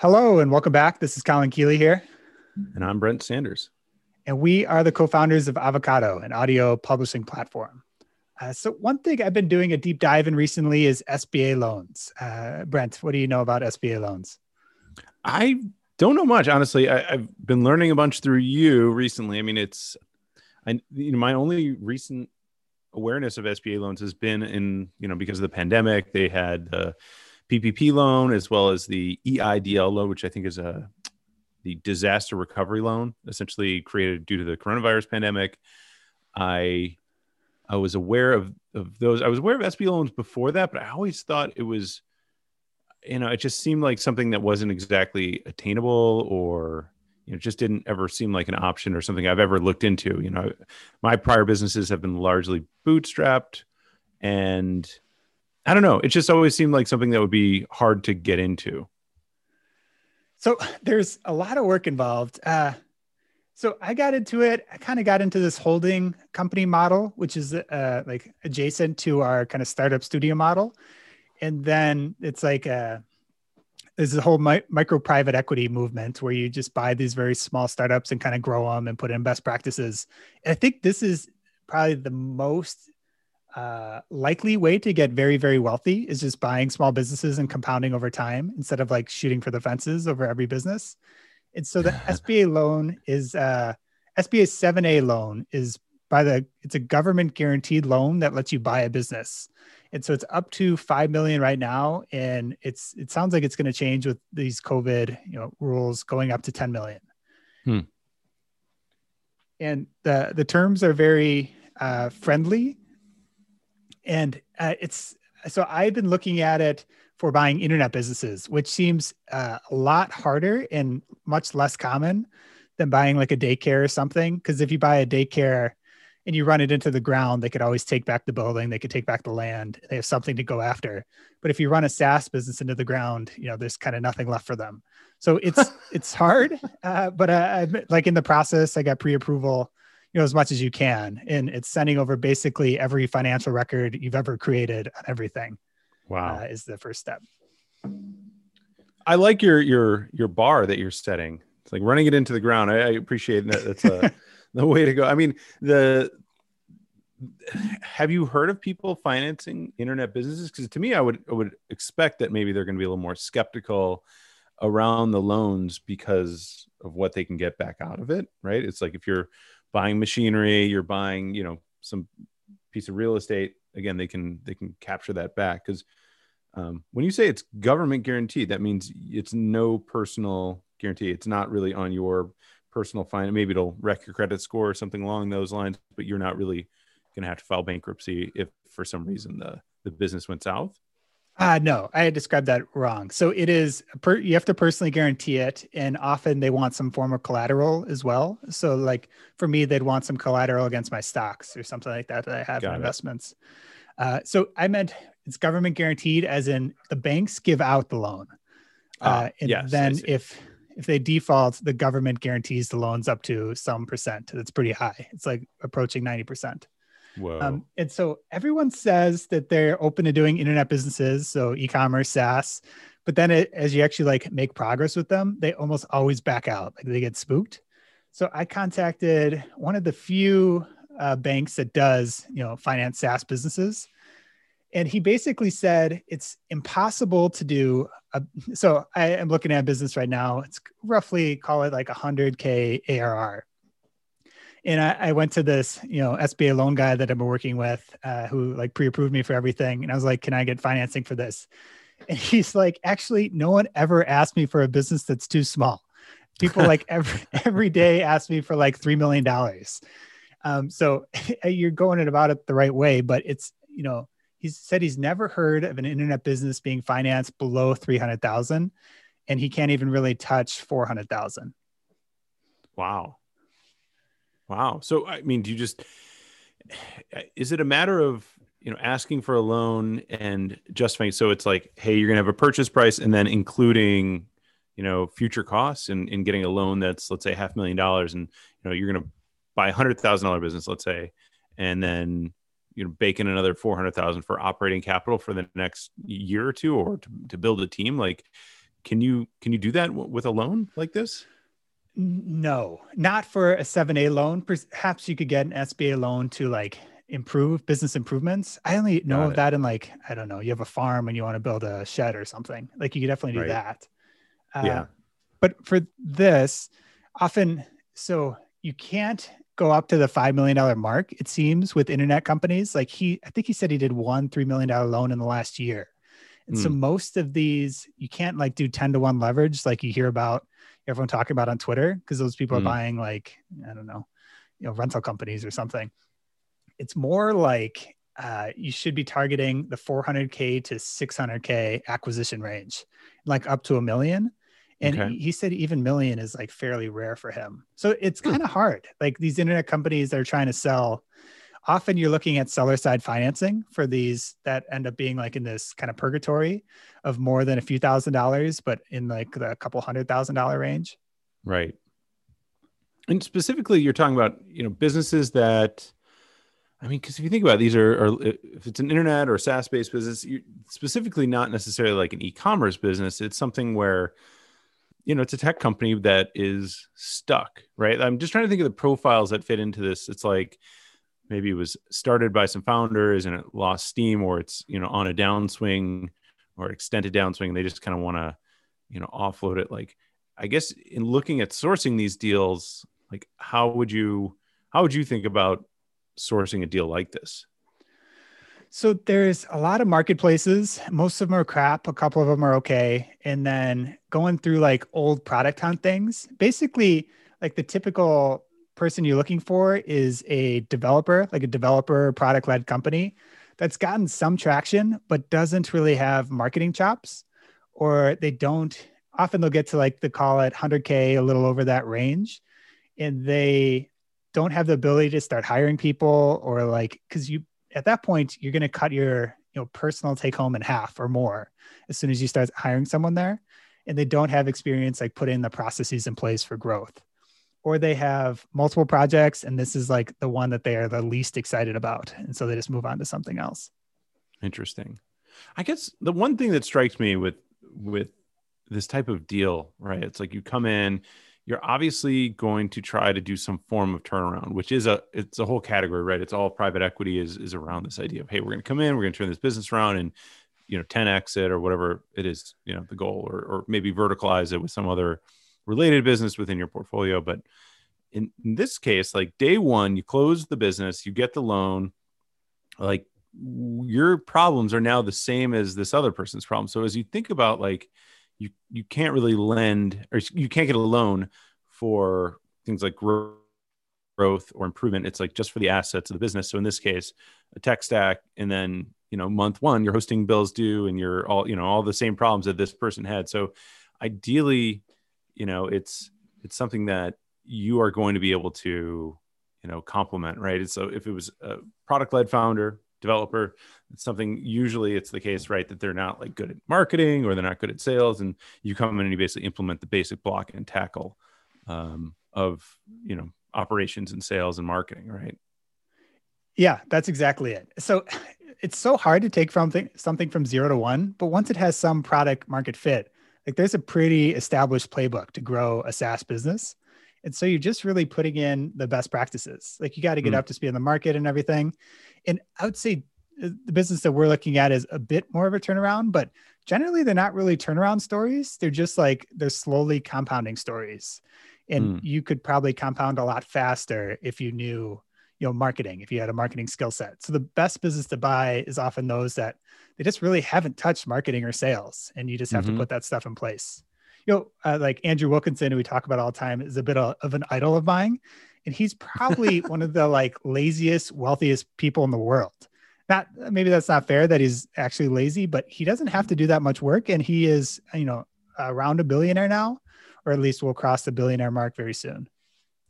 Hello and welcome back. This is Colin Keeley here. And I'm Brent Sanders. And we are the co founders of Avocado, an audio publishing platform. Uh, so, one thing I've been doing a deep dive in recently is SBA loans. Uh, Brent, what do you know about SBA loans? I don't know much, honestly. I, have been learning a bunch through you recently. I mean, it's, I, you know, my only recent awareness of SBA loans has been in, you know, because of the pandemic, they had the PPP loan as well as the EIDL loan, which I think is a the disaster recovery loan, essentially created due to the coronavirus pandemic. I I was aware of of those. I was aware of SB loans before that, but I always thought it was, you know, it just seemed like something that wasn't exactly attainable or you know just didn't ever seem like an option or something I've ever looked into. You know, my prior businesses have been largely bootstrapped, and I don't know. It just always seemed like something that would be hard to get into. So there's a lot of work involved. Uh, so I got into it. I kind of got into this holding company model, which is uh, like adjacent to our kind of startup studio model. And then it's like uh, there's a whole mi- micro private equity movement where you just buy these very small startups and kind of grow them and put in best practices. And I think this is probably the most uh, likely way to get very very wealthy is just buying small businesses and compounding over time instead of like shooting for the fences over every business. And so the sba loan is uh, sba 7a loan is by the it's a government guaranteed loan that lets you buy a business. And so it's up to 5 million right now and it's it sounds like it's going to change with these covid you know rules going up to 10 million. Hmm. and the the terms are very uh, friendly and uh, it's so I've been looking at it for buying internet businesses, which seems uh, a lot harder and much less common than buying like a daycare or something. Because if you buy a daycare and you run it into the ground, they could always take back the building, they could take back the land, they have something to go after. But if you run a SaaS business into the ground, you know, there's kind of nothing left for them. So it's it's hard, uh, but uh, like in the process, I got pre-approval you know as much as you can and it's sending over basically every financial record you've ever created on everything wow. uh, is the first step. I like your your your bar that you're setting. It's like running it into the ground. I, I appreciate that. That's a, the way to go. I mean the have you heard of people financing internet businesses? Because to me i would I would expect that maybe they're going to be a little more skeptical around the loans because of what they can get back out of it right? It's like if you're buying machinery, you're buying, you know, some piece of real estate. Again, they can they can capture that back because um, when you say it's government guaranteed, that means it's no personal guarantee. It's not really on your personal fine. Maybe it'll wreck your credit score or something along those lines, but you're not really going to have to file bankruptcy if for some reason the the business went south. Uh, no, I described that wrong. So it is, per, you have to personally guarantee it. And often they want some form of collateral as well. So, like for me, they'd want some collateral against my stocks or something like that that I have Got in investments. Uh, so I meant it's government guaranteed, as in the banks give out the loan. Ah, uh, and yes, then if if they default, the government guarantees the loans up to some percent. That's pretty high. It's like approaching 90%. Whoa. Um, and so everyone says that they're open to doing internet businesses, so e-commerce, SaaS. But then it, as you actually like make progress with them, they almost always back out. Like they get spooked. So I contacted one of the few uh, banks that does, you know, finance SaaS businesses. And he basically said it's impossible to do. A, so I am looking at a business right now. It's roughly call it like 100K ARR and I, I, went to this, you know, SBA loan guy that I've been working with, uh, who like pre-approved me for everything, and I was like, "Can I get financing for this?" And he's like, "Actually, no one ever asked me for a business that's too small. People like every every day ask me for like three million dollars. Um, so you're going about it the right way, but it's you know." He said he's never heard of an internet business being financed below 300,000 and he can't even really touch 400,000. Wow. Wow. So, I mean, do you just, is it a matter of, you know, asking for a loan and justifying? So it's like, hey, you're going to have a purchase price and then including, you know, future costs and, and getting a loan that's, let's say, half million dollars. And, you know, you're going to buy a hundred thousand dollar business, let's say, and then, you know, bake in another 400,000 for operating capital for the next year or two or to, to build a team. Like, can you can you do that w- with a loan like this? No, not for a 7A loan. Perhaps you could get an SBA loan to like improve business improvements. I only know of that in like, I don't know, you have a farm and you want to build a shed or something. Like you could definitely do right. that. Uh, yeah. But for this, often, so you can't go up to the $5 million mark, it seems, with internet companies. Like he, I think he said he did one $3 million loan in the last year. And mm. so hmm. most of these, you can't like do 10 to 1 leverage like you hear about everyone talking about on Twitter because those people mm. are hmm. buying like, I don't know, you know, rental companies or something. It's more like uh, you should be targeting the 400K to 600K acquisition range, like up to a million. And okay. he said even million is like fairly rare for him. So it's kind of hard. Like these internet companies that are trying to sell, often you're looking at seller side financing for these that end up being like in this kind of purgatory of more than a few thousand dollars, but in like the couple hundred thousand dollar range. Right. And specifically, you're talking about, you know, businesses that, I mean, because if you think about it, these are, are, if it's an internet or SaaS based business, specifically not necessarily like an e-commerce business. It's something where you know, it's a tech company that is stuck, right? I'm just trying to think of the profiles that fit into this. It's like maybe it was started by some founders and it lost steam, or it's, you know, on a downswing or extended downswing. And they just kind of want to, you know, offload it. Like, I guess in looking at sourcing these deals, like how would you, how would you think about sourcing a deal like this? So there's a lot of marketplaces. Most of them are crap. A couple of them are okay. And then going through like old product hunt things, basically like the typical person you're looking for is a developer, like a developer product led company that's gotten some traction, but doesn't really have marketing chops, or they don't often they'll get to like the call at 100K, a little over that range. And they don't have the ability to start hiring people or like, cause you at that point you're going to cut your you know personal take home in half or more as soon as you start hiring someone there and they don't have experience like putting the processes in place for growth or they have multiple projects and this is like the one that they are the least excited about and so they just move on to something else interesting i guess the one thing that strikes me with with this type of deal right it's like you come in you're obviously going to try to do some form of turnaround, which is a it's a whole category, right? It's all private equity is is around this idea of hey, we're going to come in, we're going to turn this business around, and you know 10 exit or whatever it is, you know, the goal, or or maybe verticalize it with some other related business within your portfolio. But in, in this case, like day one, you close the business, you get the loan, like your problems are now the same as this other person's problem. So as you think about like you you can't really lend or you can't get a loan for things like growth or improvement. It's like just for the assets of the business. So in this case, a tech stack, and then you know month one, your hosting bills due, and you're all you know all the same problems that this person had. So ideally, you know it's it's something that you are going to be able to you know complement right? So if it was a product led founder developer it's something usually it's the case right that they're not like good at marketing or they're not good at sales and you come in and you basically implement the basic block and tackle um, of you know operations and sales and marketing right? Yeah that's exactly it. So it's so hard to take from th- something from zero to one but once it has some product market fit like there's a pretty established playbook to grow a saas business and so you're just really putting in the best practices like you got to get mm. up to speed on the market and everything and I would say uh, the business that we're looking at is a bit more of a turnaround, but generally they're not really turnaround stories. They're just like they're slowly compounding stories. And mm. you could probably compound a lot faster if you knew, you know, marketing, if you had a marketing skill set. So the best business to buy is often those that they just really haven't touched marketing or sales. And you just have mm-hmm. to put that stuff in place. You know, uh, like Andrew Wilkinson, who we talk about all the time, is a bit of, of an idol of mine and he's probably one of the like laziest, wealthiest people in the world. Not maybe that's not fair that he's actually lazy, but he doesn't have to do that much work, and he is you know around a billionaire now, or at least will cross the billionaire mark very soon.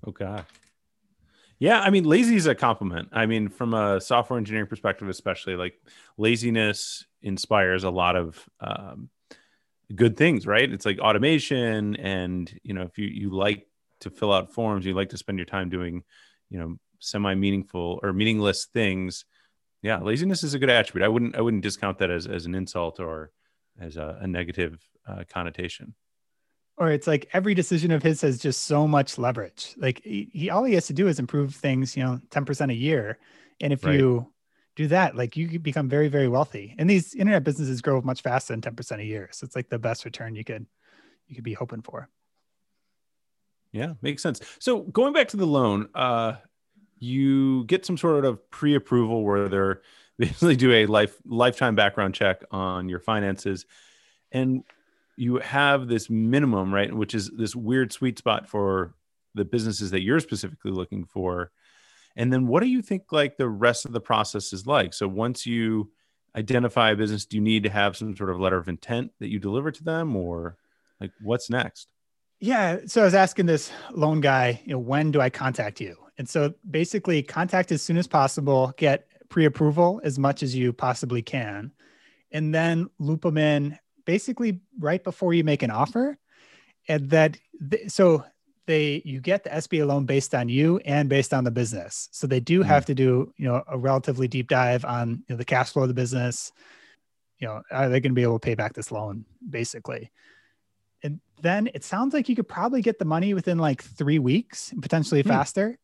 Okay. Yeah, I mean, lazy is a compliment. I mean, from a software engineering perspective, especially, like laziness inspires a lot of um, good things, right? It's like automation, and you know, if you you like to fill out forms, you like to spend your time doing, you know, semi meaningful or meaningless things. Yeah, laziness is a good attribute. I wouldn't I wouldn't discount that as as an insult or as a, a negative uh, connotation or it's like every decision of his has just so much leverage. Like he, he all he has to do is improve things you know 10% a year and if right. you do that like you become very very wealthy. And these internet businesses grow much faster than 10% a year so it's like the best return you could you could be hoping for. Yeah makes sense. So going back to the loan uh you get some sort of pre-approval where they're basically do a life lifetime background check on your finances. And you have this minimum right which is this weird sweet spot for the businesses that you're specifically looking for. And then what do you think like the rest of the process is like? So once you identify a business do you need to have some sort of letter of intent that you deliver to them or like what's next? Yeah so i was asking this loan guy you know when do i contact you? And so basically contact as soon as possible get pre-approval as much as you possibly can and then loop them in basically right before you make an offer and that th- so they you get the SBA loan based on you and based on the business. So they do have mm. to do you know a relatively deep dive on you know, the cash flow of the business. You know, are they going to be able to pay back this loan basically? And then it sounds like you could probably get the money within like three weeks, potentially mm. faster.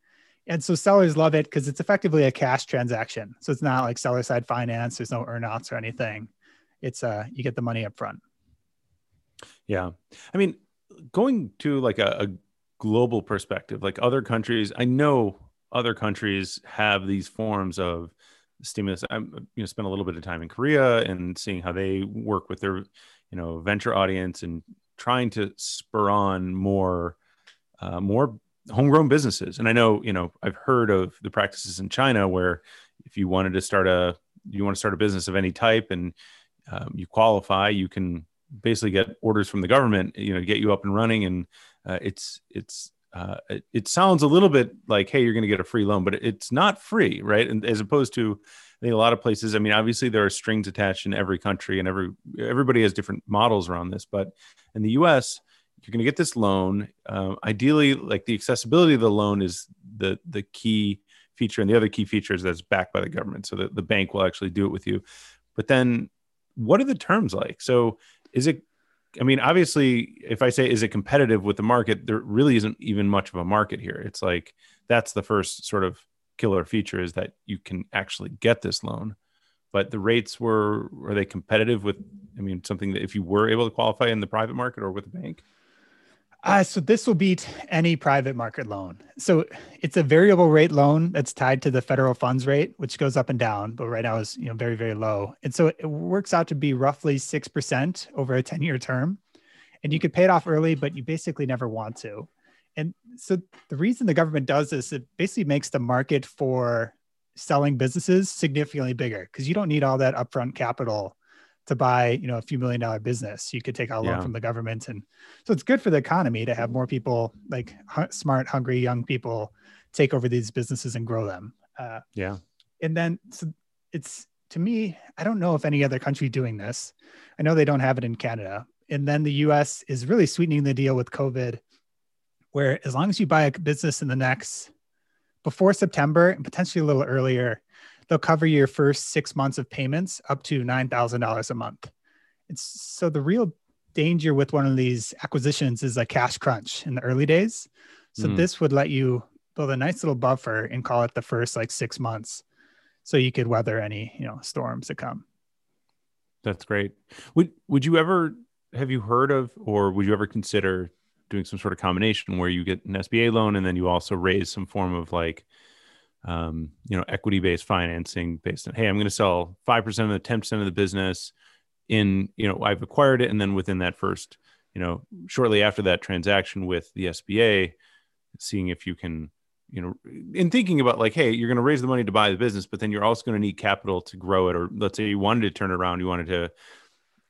And so sellers love it because it's effectively a cash transaction. So it's not like seller side finance. There's no earnouts or anything. It's uh you get the money up front. Yeah, I mean, going to like a, a global perspective, like other countries, I know other countries have these forms of stimulus. I'm you know spent a little bit of time in Korea and seeing how they work with their you know venture audience and trying to spur on more uh, more homegrown businesses. And I know you know I've heard of the practices in China where if you wanted to start a you want to start a business of any type and um, you qualify, you can basically get orders from the government, you know, get you up and running. And uh, it's it's uh, it, it, sounds a little bit like, hey, you're going to get a free loan, but it's not free, right? And as opposed to, I think a lot of places. I mean, obviously there are strings attached in every country, and every everybody has different models around this. But in the U.S., you're going to get this loan. Uh, ideally, like the accessibility of the loan is the the key feature, and the other key feature is that it's backed by the government, so that the bank will actually do it with you. But then, what are the terms like? So, is it I mean, obviously, if I say is it competitive with the market, there really isn't even much of a market here. It's like that's the first sort of killer feature is that you can actually get this loan. But the rates were are they competitive with? I mean, something that if you were able to qualify in the private market or with a bank. Uh, so this will beat any private market loan. So it's a variable rate loan that's tied to the federal funds rate, which goes up and down, but right now is you know very very low. And so it works out to be roughly six percent over a ten year term, and you could pay it off early, but you basically never want to. And so the reason the government does this, it basically makes the market for selling businesses significantly bigger because you don't need all that upfront capital to buy you know a few million dollar business you could take out a loan yeah. from the government. And so it's good for the economy to have more people like hu- smart hungry young people take over these businesses and grow them. Uh, yeah. and then so it's to me i don't know if any other country doing this. I know they don't have it in canada. And then the us is really sweetening the deal with covid where as long as you buy a business in the next before september and potentially a little earlier they'll cover your first six months of payments up to $9,000 a month. It's so the real danger with one of these acquisitions is a cash crunch in the early days. So mm. this would let you build a nice little buffer and call it the first like six months so you could weather any, you know, storms that come. That's great. Would would you ever have you heard of or would you ever consider doing some sort of combination where you get an SBA loan and then you also raise some form of like um, you know, equity based financing based on, hey, I'm going to sell 5% of the 10% of the business in, you know, I've acquired it. And then within that first, you know, shortly after that transaction with the SBA, seeing if you can, you know, in thinking about like, hey, you're going to raise the money to buy the business, but then you're also going to need capital to grow it. Or let's say you wanted to turn it around, you wanted to,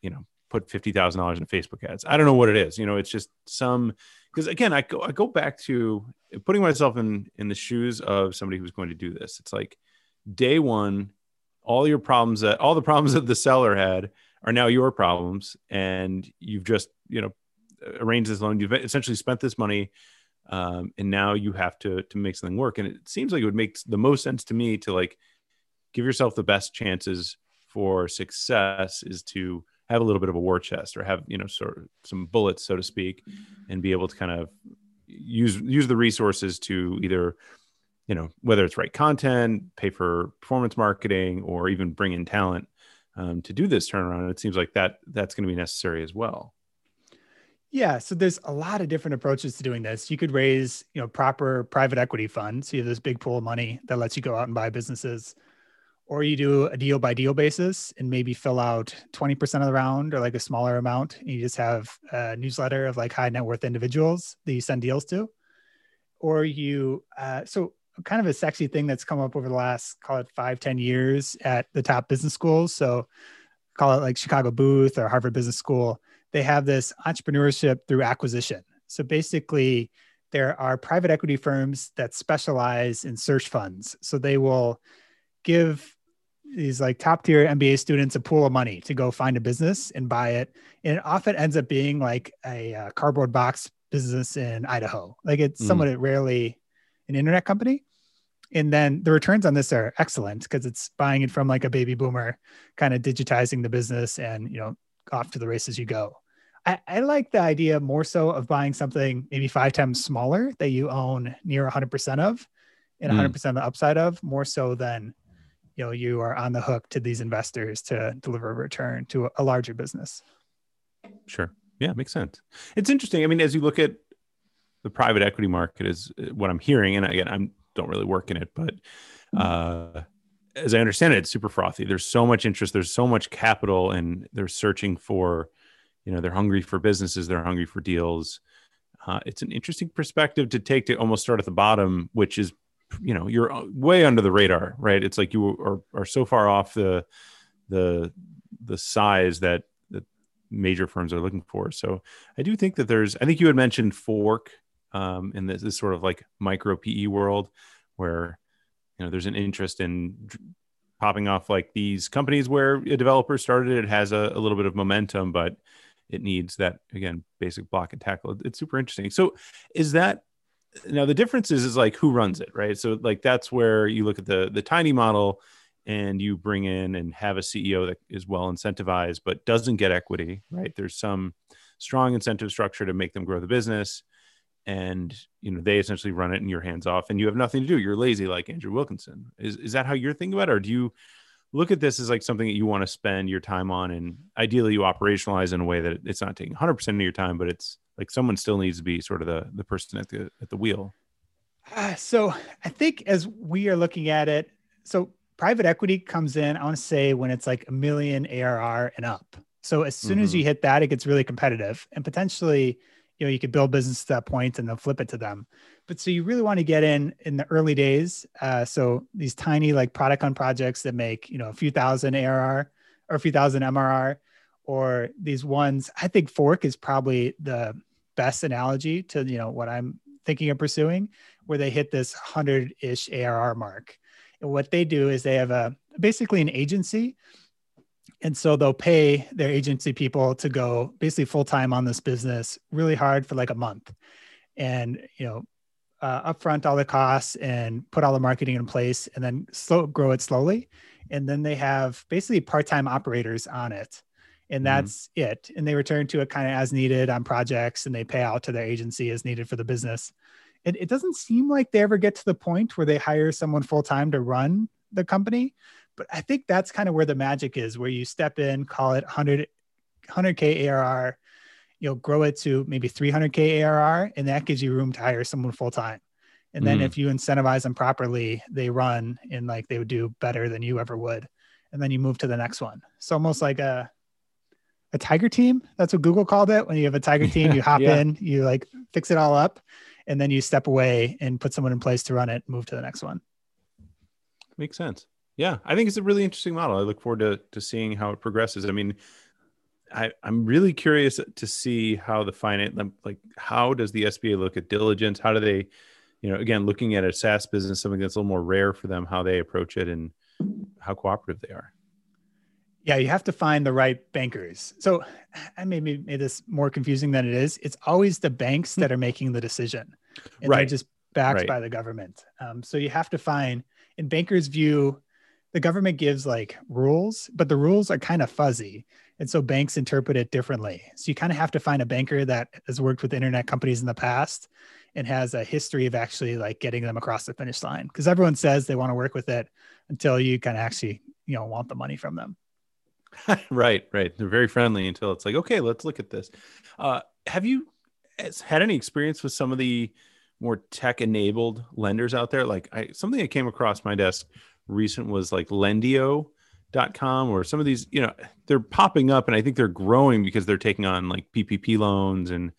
you know, put $50,000 in Facebook ads. I don't know what it is. You know, it's just some, because again, I go, I go back to putting myself in, in the shoes of somebody who's going to do this. It's like day one, all your problems that all the problems that the seller had are now your problems. And you've just, you know, arranged this loan. You've essentially spent this money. Um, and now you have to, to make something work. And it seems like it would make the most sense to me to like give yourself the best chances for success is to have a little bit of a war chest or have you know sort of some bullets so to speak and be able to kind of use use the resources to either you know whether it's write content pay for performance marketing or even bring in talent um, to do this turnaround it seems like that that's going to be necessary as well yeah, so there's a lot of different approaches to doing this. You could raise, you know, proper private equity fund. So you have this big pool of money that lets you go out and buy businesses. Or you do a deal by deal basis and maybe fill out 20% of the round or like a smaller amount. And you just have a newsletter of like high net worth individuals that you send deals to. Or you, uh, so kind of a sexy thing that's come up over the last, call it five, ten years at the top business schools. So call it like Chicago Booth or Harvard Business School they have this entrepreneurship through acquisition. So basically, there are private equity firms that specialize in search funds. So they will give these like top tier MBA students a pool of money to go find a business and buy it. And it often ends up being like a, uh, cardboard box business in Idaho. Like it's mm. somewhat rarely an internet company. And then the returns on this are excellent because it's buying it from like a baby boomer, kind of digitizing the business and, you know, off to the races you go. I, I, like the idea more so of buying something maybe five times smaller that you own near 100% of and 100% mm. of the upside of more so than you know you are on the hook to these investors to deliver a return to a, larger business. Sure. Yeah makes sense. It's interesting. I mean as you look at the private equity market is uh, what i'm hearing and again i don't really work in it but mm. uh, as i understand it it's super frothy. There's so much interest there's so much capital and they're searching for you know they're hungry for businesses they're hungry for deals. Uh, it's an interesting perspective to take to almost start at the bottom which is you know you're uh, way under the radar right? It's like you are, are so far off the the the size that that major firms are looking for. So i do think that there's i think you had mentioned fork um, in this, this sort of like micro pe world where you know there's an interest in popping off like these companies where a developer started it has a, a little bit of momentum but it needs that again basic block and tackle. It's super interesting. So is that now the difference is is like who runs it right? So like that's where you look at the the tiny model and you bring in and have a ceo that is well incentivized but doesn't get equity right? There's some strong incentive structure to make them grow the business and you know they essentially run it and you're hands off and you have nothing to do. You're lazy like andrew wilkinson. Is, is that how you're thinking about it or do you look at this as like something that you want to spend your time on and ideally you operationalize in a way that it's not taking 100% of your time but it's like someone still needs to be sort of the the person at the at the wheel uh, so i think as we are looking at it so private equity comes in i want to say when it's like a million arr and up so as soon mm-hmm. as you hit that it gets really competitive and potentially you know you could build business to that point and then flip it to them. But so you really want to get in in the early days uh, so these tiny like product hunt projects that make you know a few thousand arr or a few thousand mrr or these ones i think fork is probably the best analogy to you know what i'm thinking of pursuing where they hit this 100-ish arr mark. And what they do is they have a basically an agency and so they'll pay their agency people to go basically full time on this business really hard for like a month and you know uh, upfront all the costs and put all the marketing in place and then slow grow it slowly and then they have basically part-time operators on it and mm-hmm. that's mm-hmm. it and they return to it kind of as needed on projects and they pay out to their agency as needed for the business it, it doesn't seem like they ever get to the point where they hire someone full-time to run the company but I think that's kind of where the magic is, where you step in, call it 100, 100K ARR, you know, grow it to maybe 300K ARR, and that gives you room to hire someone full time. And then mm. if you incentivize them properly, they run and like they would do better than you ever would. And then you move to the next one. So almost like a a tiger team. That's what Google called it. When you have a tiger team, you hop yeah. in, you like fix it all up, and then you step away and put someone in place to run it, move to the next one. Makes sense. Yeah, I think it's a really interesting model. I look forward to to seeing how it progresses. I mean, I, I'm really curious to see how the finance, like, how does the SBA look at diligence? How do they, you know, again, looking at a SaaS business, something that's a little more rare for them, how they approach it and how cooperative they are. Yeah, you have to find the right bankers. So I maybe made this more confusing than it is. It's always the banks that are making the decision, and right. they're just backed right. by the government. Um, so you have to find, in bankers' view, the government gives like rules, but the rules are kind of fuzzy. And so banks interpret it differently. So you kind of have to find a banker that has worked with internet companies in the past and has a history of actually like getting them across the finish line. Because everyone says they want to work with it until you kind of actually, you know, want the money from them. right, right. They're very friendly until it's like, okay, let's look at this. Uh, have you had any experience with some of the more tech enabled lenders out there? Like I, something that came across my desk recent was like Lendio.com or some of these, you know, they're popping up and I think they're growing because they're taking on like PPP loans and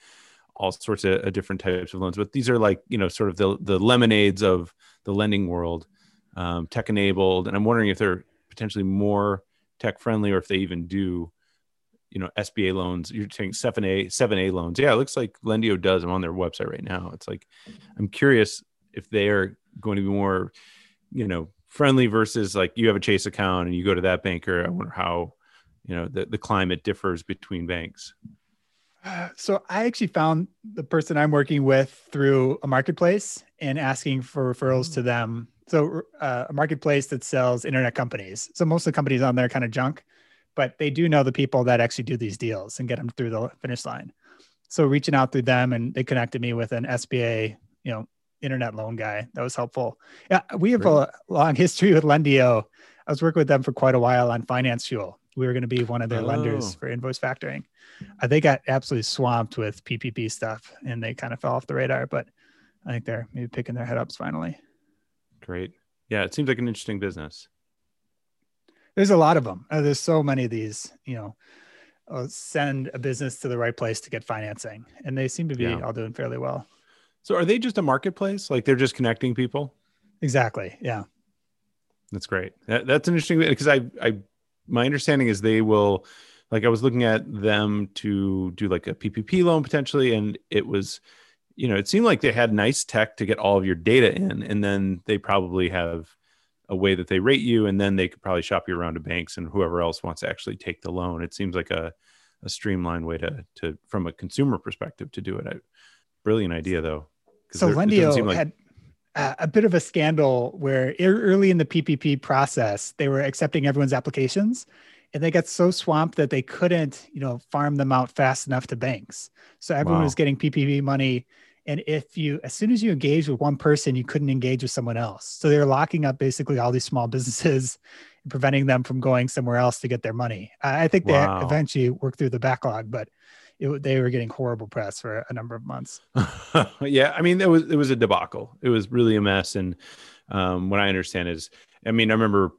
all sorts of, different types of loans. But these are like, you know, sort of the, the lemonades of the lending world, um, tech enabled. And I'm wondering if they're potentially more tech friendly or if they even do you know SBA loans. You're saying seven A seven A loans. Yeah, it looks like Lendio does. I'm on their website right now. It's like I'm curious if they are going to be more, you know, friendly versus like you have a Chase account and you go to that banker. I wonder how, you know, the, the climate differs between banks. so I actually found the person I'm working with through a marketplace and asking for referrals to mm. them. So uh, a marketplace that sells internet companies. So most of the companies on there kind of junk but they do know the people that actually do these deals and get them through the finish line. So reaching out through them and they connected me with an SBA, you know, internet loan guy. That was helpful. Yeah, we have a long history with Lendio. I was working with them for quite a while on Finance Fuel. We were going to be one of their oh. lenders for invoice factoring. Uh, they got absolutely swamped with PPP stuff and they kind of fell off the radar, but I think they're maybe picking their head ups finally. Great. Yeah, it seems like an interesting business there's a lot of them. Uh, there's so many of these, you know, uh, send a business to the right place to get financing, and they seem to be yeah. all doing fairly well. So, are they just a marketplace? Like they're just connecting people? Exactly. Yeah. That's great. That, that's interesting because I, I, my understanding is they will, like, I was looking at them to do like a PPP loan potentially, and it was, you know, it seemed like they had nice tech to get all of your data in, and then they probably have a way that they rate you, and then they could probably shop you around to banks and whoever else wants to actually take the loan. It seems like a, a streamlined way to to from a consumer perspective to do it. I, brilliant idea though. So Lendio like... had a bit of a scandal where early in the PPP process they were accepting everyone's applications, and they got so swamped that they couldn't you know farm them out fast enough to banks. So everyone wow. was getting PPP money and if you, as soon as you engage with one person, you couldn't engage with someone else. So they're locking up basically all these small businesses and preventing them from going somewhere else to get their money. I think they wow. eventually worked through the backlog, but it, they were getting horrible press for a number of months. yeah. I mean, it was, it was a debacle. It was really a mess. And um, what I understand is, I mean, I remember,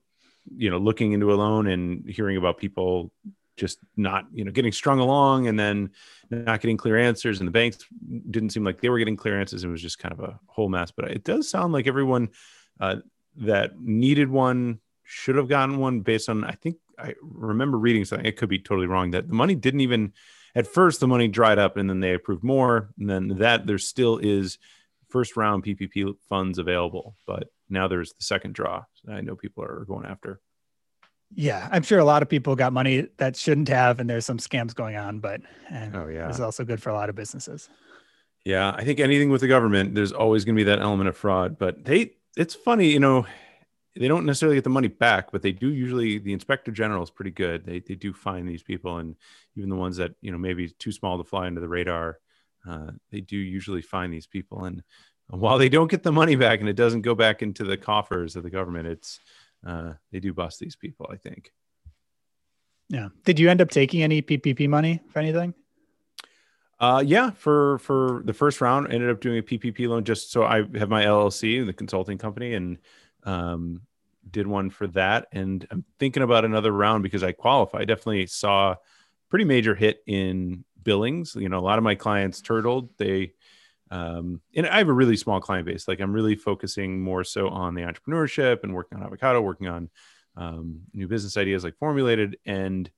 you know, looking into a loan and hearing about people just not you know getting strung along and then not getting clear answers and the banks didn't seem like they were getting clear answers it was just kind of a whole mess but it does sound like everyone uh, that needed one should have gotten one based on i think i remember reading something it could be totally wrong that the money didn't even at first the money dried up and then they approved more and then that there still is first round ppp funds available but now there's the second draw i know people are going after yeah, I'm sure a lot of people got money that shouldn't have, and there's some scams going on. But oh yeah, it's also good for a lot of businesses. Yeah, I think anything with the government, there's always going to be that element of fraud. But they, it's funny, you know, they don't necessarily get the money back, but they do usually. The inspector general is pretty good. They they do find these people, and even the ones that you know maybe too small to fly under the radar, uh, they do usually find these people. And while they don't get the money back, and it doesn't go back into the coffers of the government, it's uh, they do bust these people. I think. Yeah. Did you end up taking any PPP money for anything? Uh, yeah, for for the first round, I ended up doing a PPP loan just so I have my LLC, the consulting company, and um, did one for that. And I'm thinking about another round because I qualify. I definitely saw pretty major hit in billings. You know, a lot of my clients turtled. They um, and I have a really small client base. Like I'm really focusing more so on the entrepreneurship and working on avocado, working on um, new business ideas like formulated. And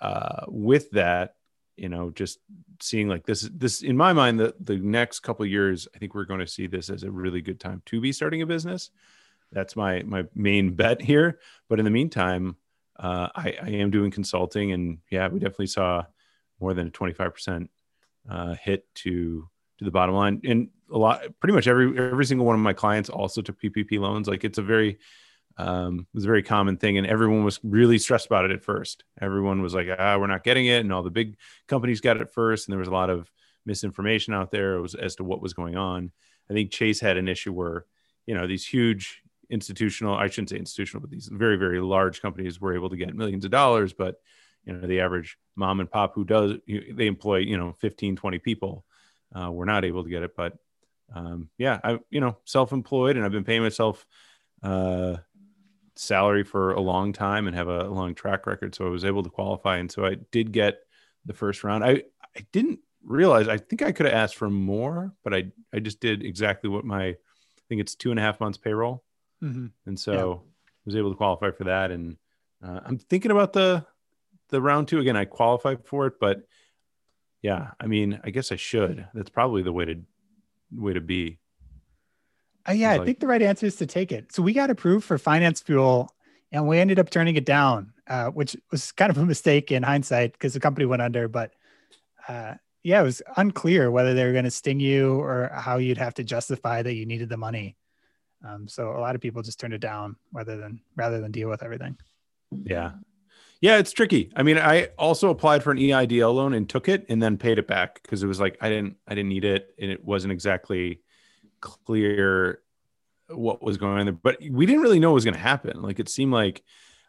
uh, with that, you know, just seeing like this, this in my mind, the, the next couple years, I think we're going to see this as a really good time to be starting a business. That's my, my main bet here. But in the meantime, uh, I, I am doing consulting and yeah, we definitely saw more than a 25% uh, hit to to the bottom line. And a lot, pretty much every every single one of my clients also took PPP loans. Like it's a very um, it was a very common thing, and everyone was really stressed about it at first. Everyone was like, "Ah, we're not getting it," and all the big companies got it first, and there was a lot of misinformation out there was, as to what was going on. I think Chase had an issue where, you know, these huge institutional, I shouldn't say institutional, but these very, very large companies were able to get millions of dollars, but you know, the average mom and pop who does, they employ, you know, 15, 20 people, uh, were not able to get it. But um, yeah, I, you know, self-employed and I've been paying myself, uh, salary for a long time and have a long track record. So I was able to qualify. And so I did get the first round. I, I didn't realize, I think I could have asked for more, but I, I just did exactly what my, I think it's two and a half months payroll. Mm-hmm. And so yeah. I was able to qualify for that. And uh, I'm thinking about the, the round two again. I qualified for it, but yeah, I mean, I guess I should. That's probably the way to, way to be. Uh, yeah, like, I think the right answer is to take it. So we got approved for finance fuel and we ended up turning it down, uh, which was kind of a mistake in hindsight because the company went under. But uh, yeah, it was unclear whether they were going to sting you or how you'd have to justify that you needed the money. Um, so a lot of people just turned it down rather than rather than deal with everything. Yeah. Yeah, it's tricky. I mean, I also applied for an EIDL loan and took it and then paid it back because it was like I didn't I didn't need it and it wasn't exactly clear what was going on there. But we didn't really know what was going to happen. Like it seemed like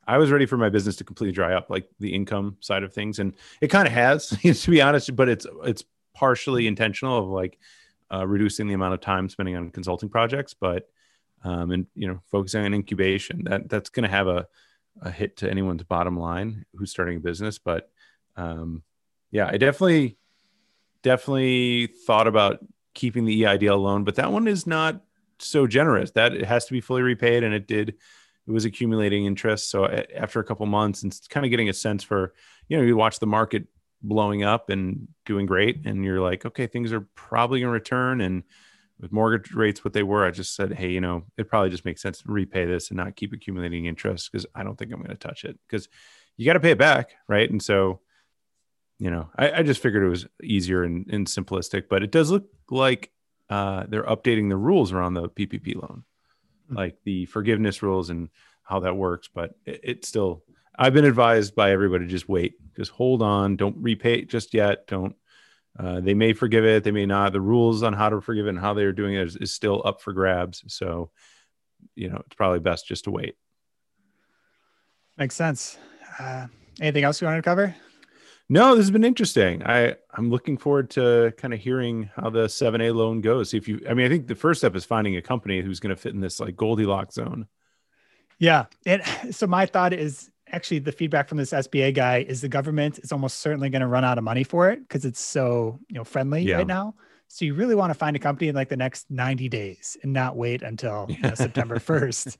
I was ready for my business to completely dry up, like the income side of things, and it kind of has, to be honest. But it's it's partially intentional of like uh, reducing the amount of time spending on consulting projects, but um, and you know focusing on incubation. That that's going to have a a hit to anyone's bottom line who's starting a business. But um, yeah, I definitely definitely thought about keeping the EIDL loan, but that one is not so generous. That it has to be fully repaid, and it did. It was accumulating interest. So after a couple months, and kind of getting a sense for, you know, you watch the market blowing up and doing great, and you're like, okay, things are probably going to return. And with mortgage rates what they were, I just said, hey, you know, it probably just makes sense to repay this and not keep accumulating interest because I don't think I'm going to touch it because you got to pay it back, right? And so you know, I, I just figured it was easier and, and, simplistic, but it does look like uh, they're updating the rules around the PPP loan, mm-hmm. like the forgiveness rules and how that works. But it, it, still, I've been advised by everybody just wait, just hold on, don't repay it just yet. Don't. Uh, they may forgive it, they may not. The rules on how to forgive it and how they are doing it is, is still up for grabs. So, you know, it's probably best just to wait. Makes sense. Uh, anything else you want to cover? No, this has been interesting. I I'm looking forward to kind of hearing how the 7A loan goes. See if you I mean I think the first step is finding a company who's going to fit in this like Goldilocks zone. Yeah. And so my thought is actually the feedback from this SBA guy is the government is almost certainly going to run out of money for it because it's so, you know, friendly yeah. right now. So you really want to find a company in like the next 90 days and not wait until you know, September 1st.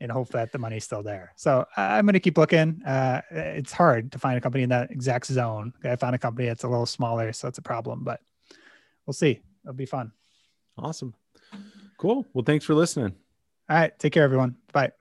and hope that the money's still there. So I'm going to keep looking. Uh, it's hard to find a company in that exact zone. I found a company that's a little smaller, so it's a problem, but we'll see. It'll be fun. Awesome. Cool. Well, thanks for listening. All right. Take care, everyone. Bye.